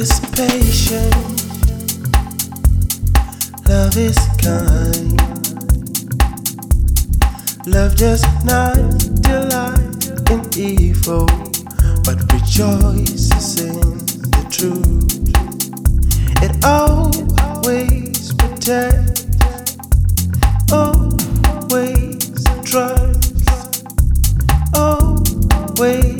is patient, love is kind. Love does not delight in evil, but rejoices in the truth. It always protects, always trusts, always.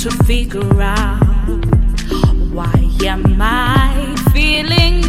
to figure out why am I feeling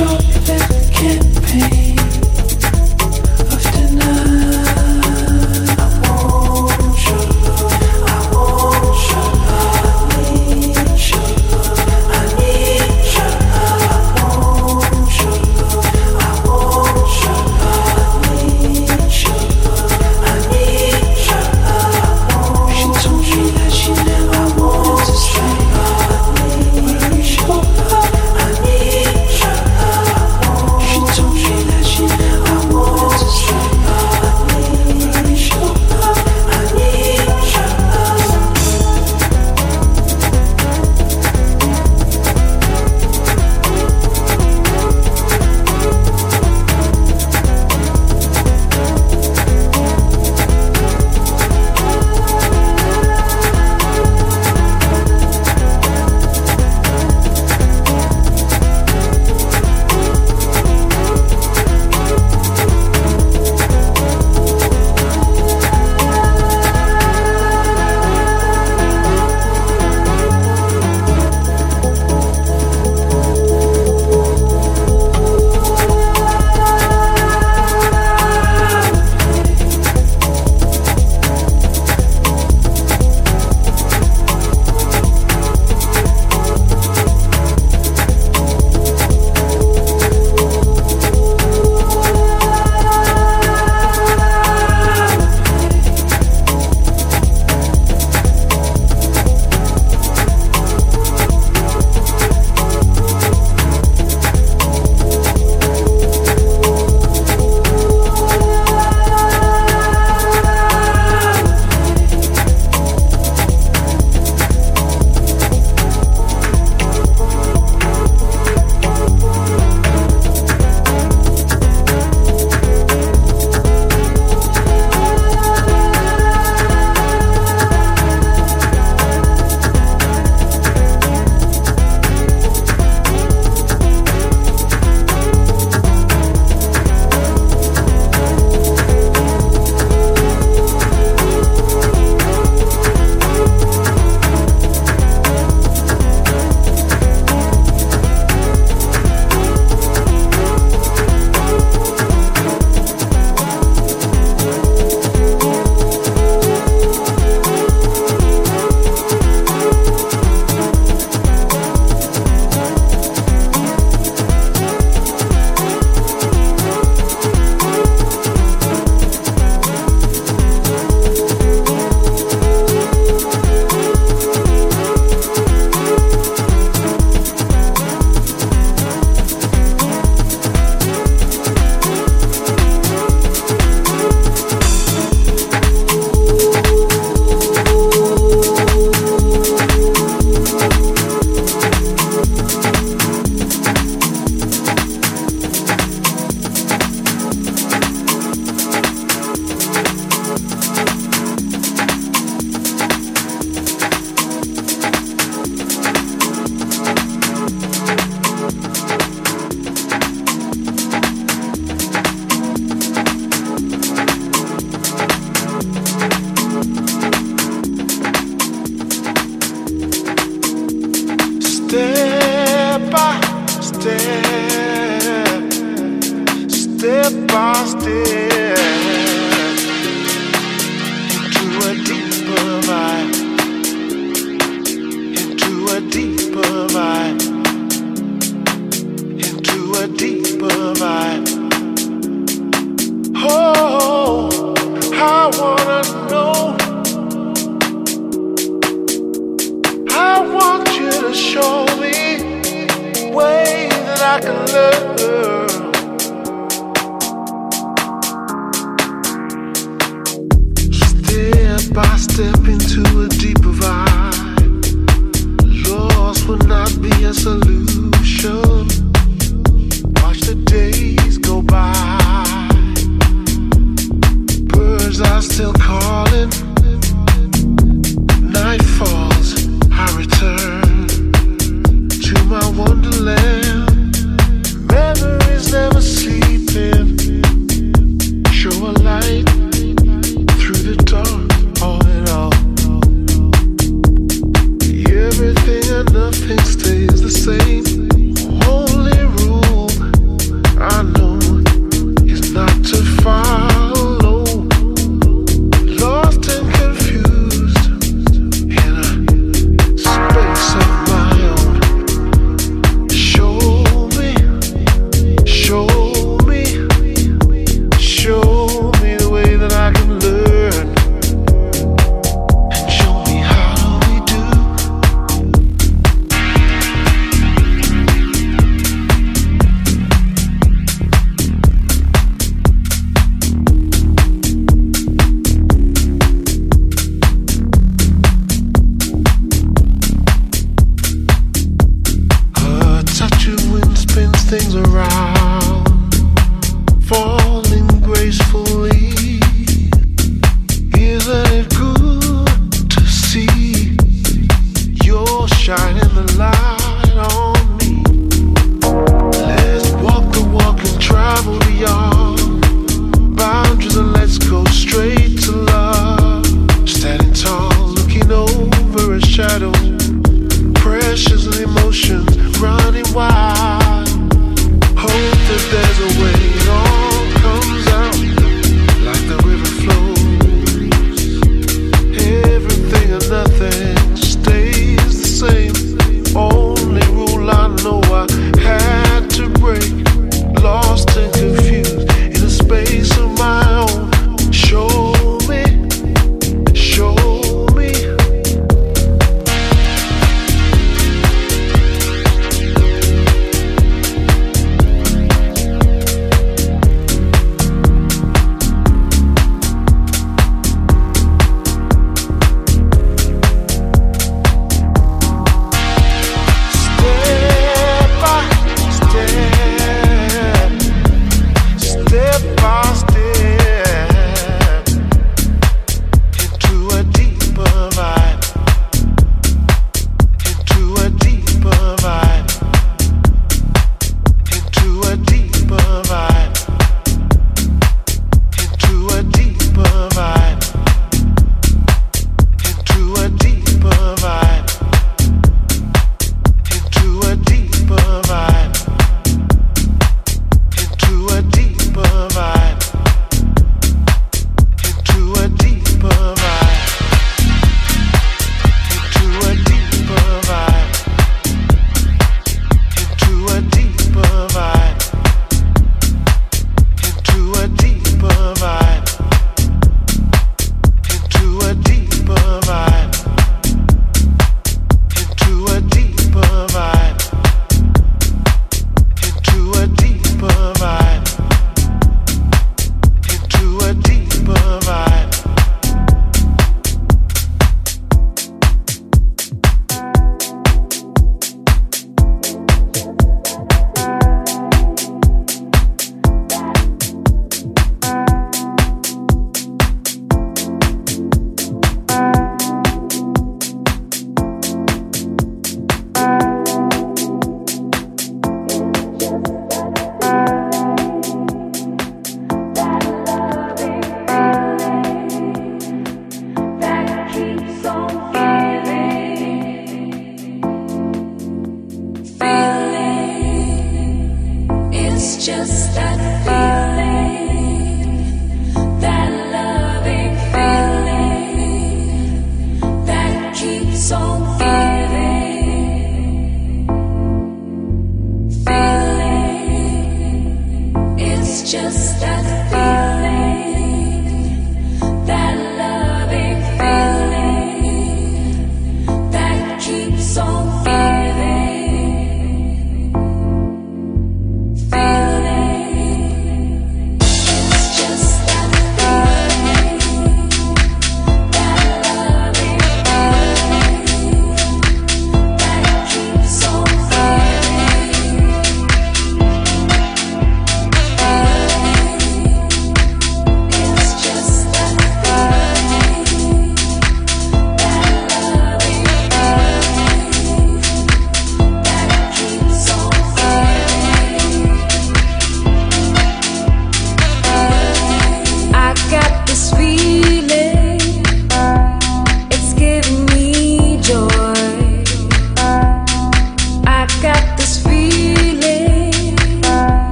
show. Step by step,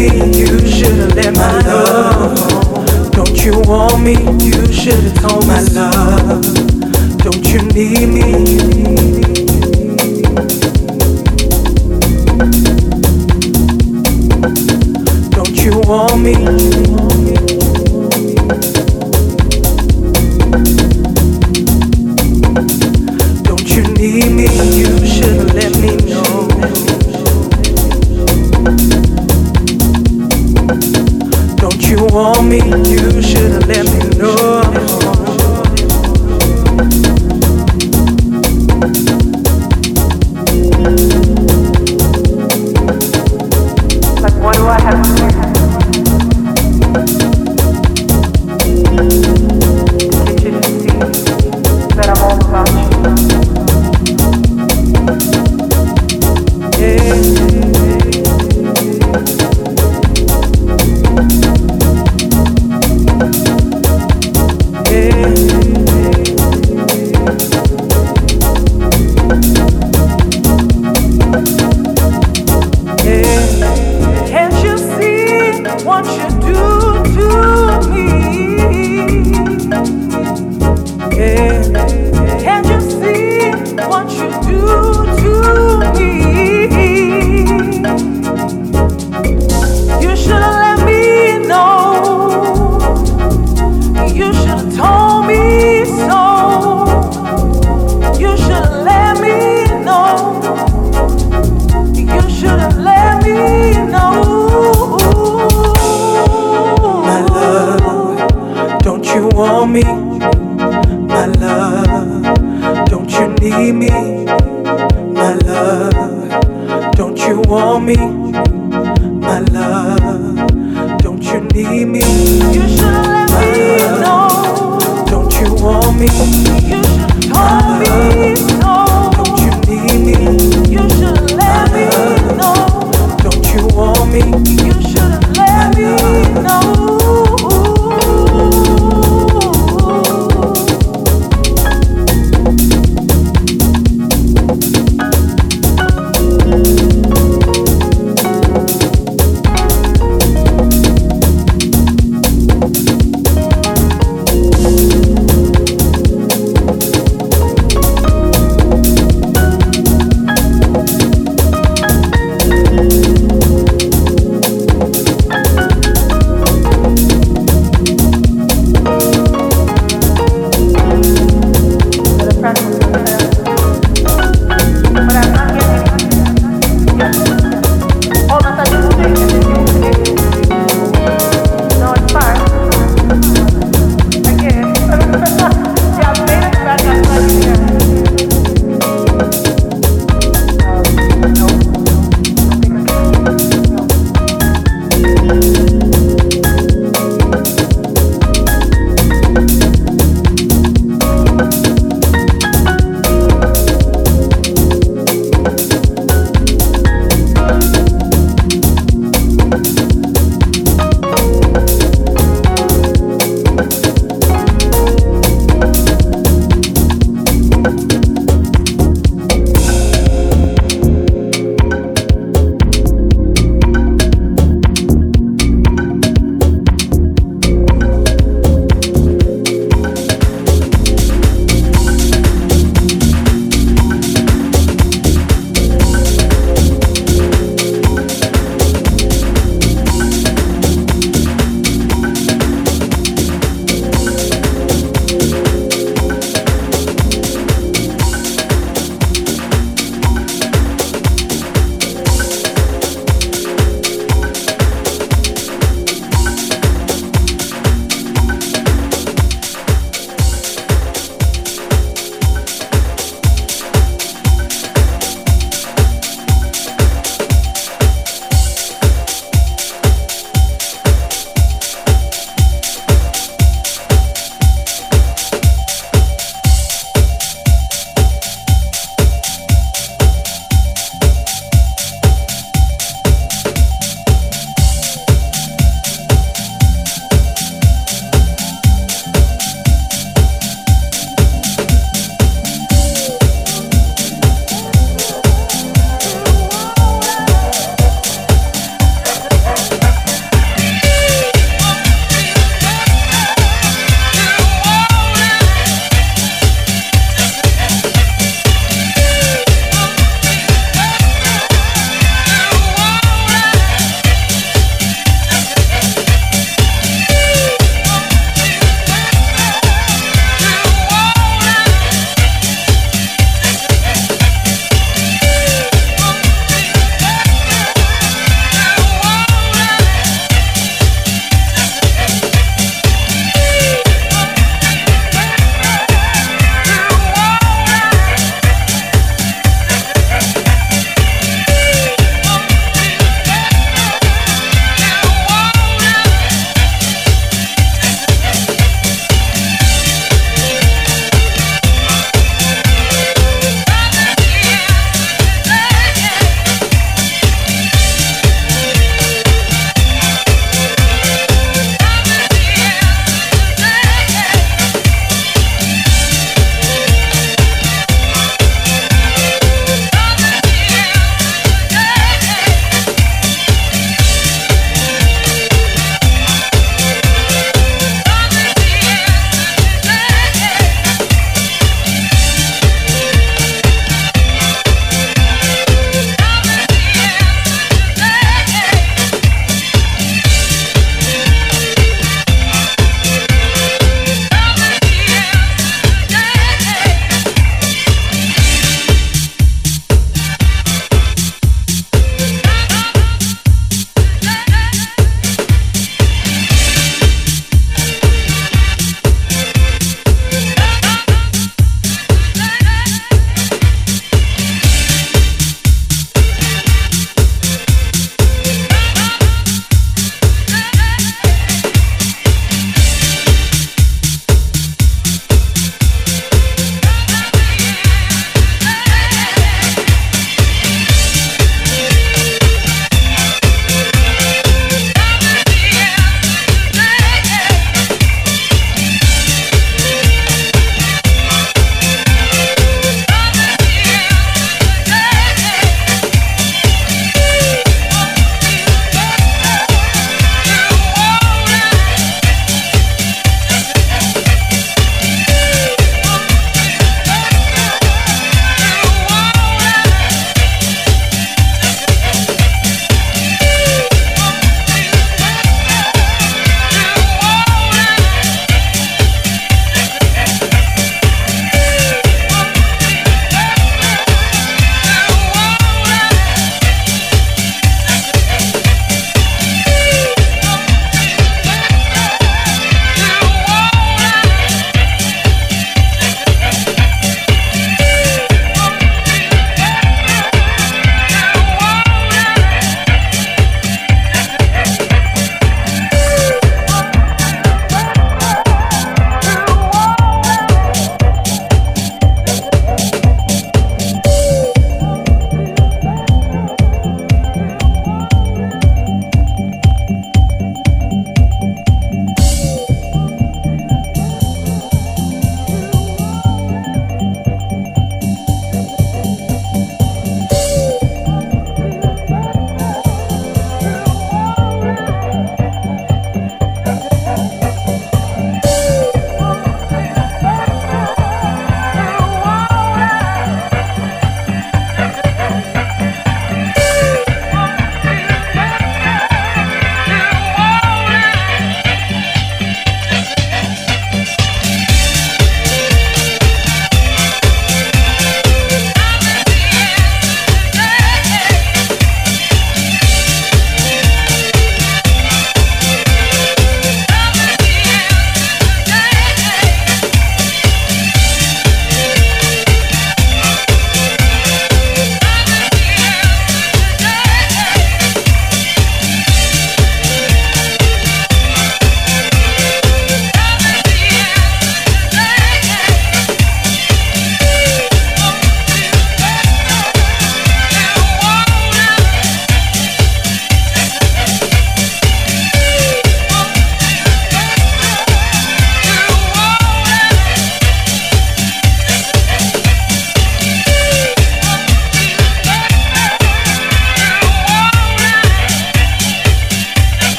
me? You should've let my love. Don't you want me? You should've told my love. Don't you need me? Don't you want me?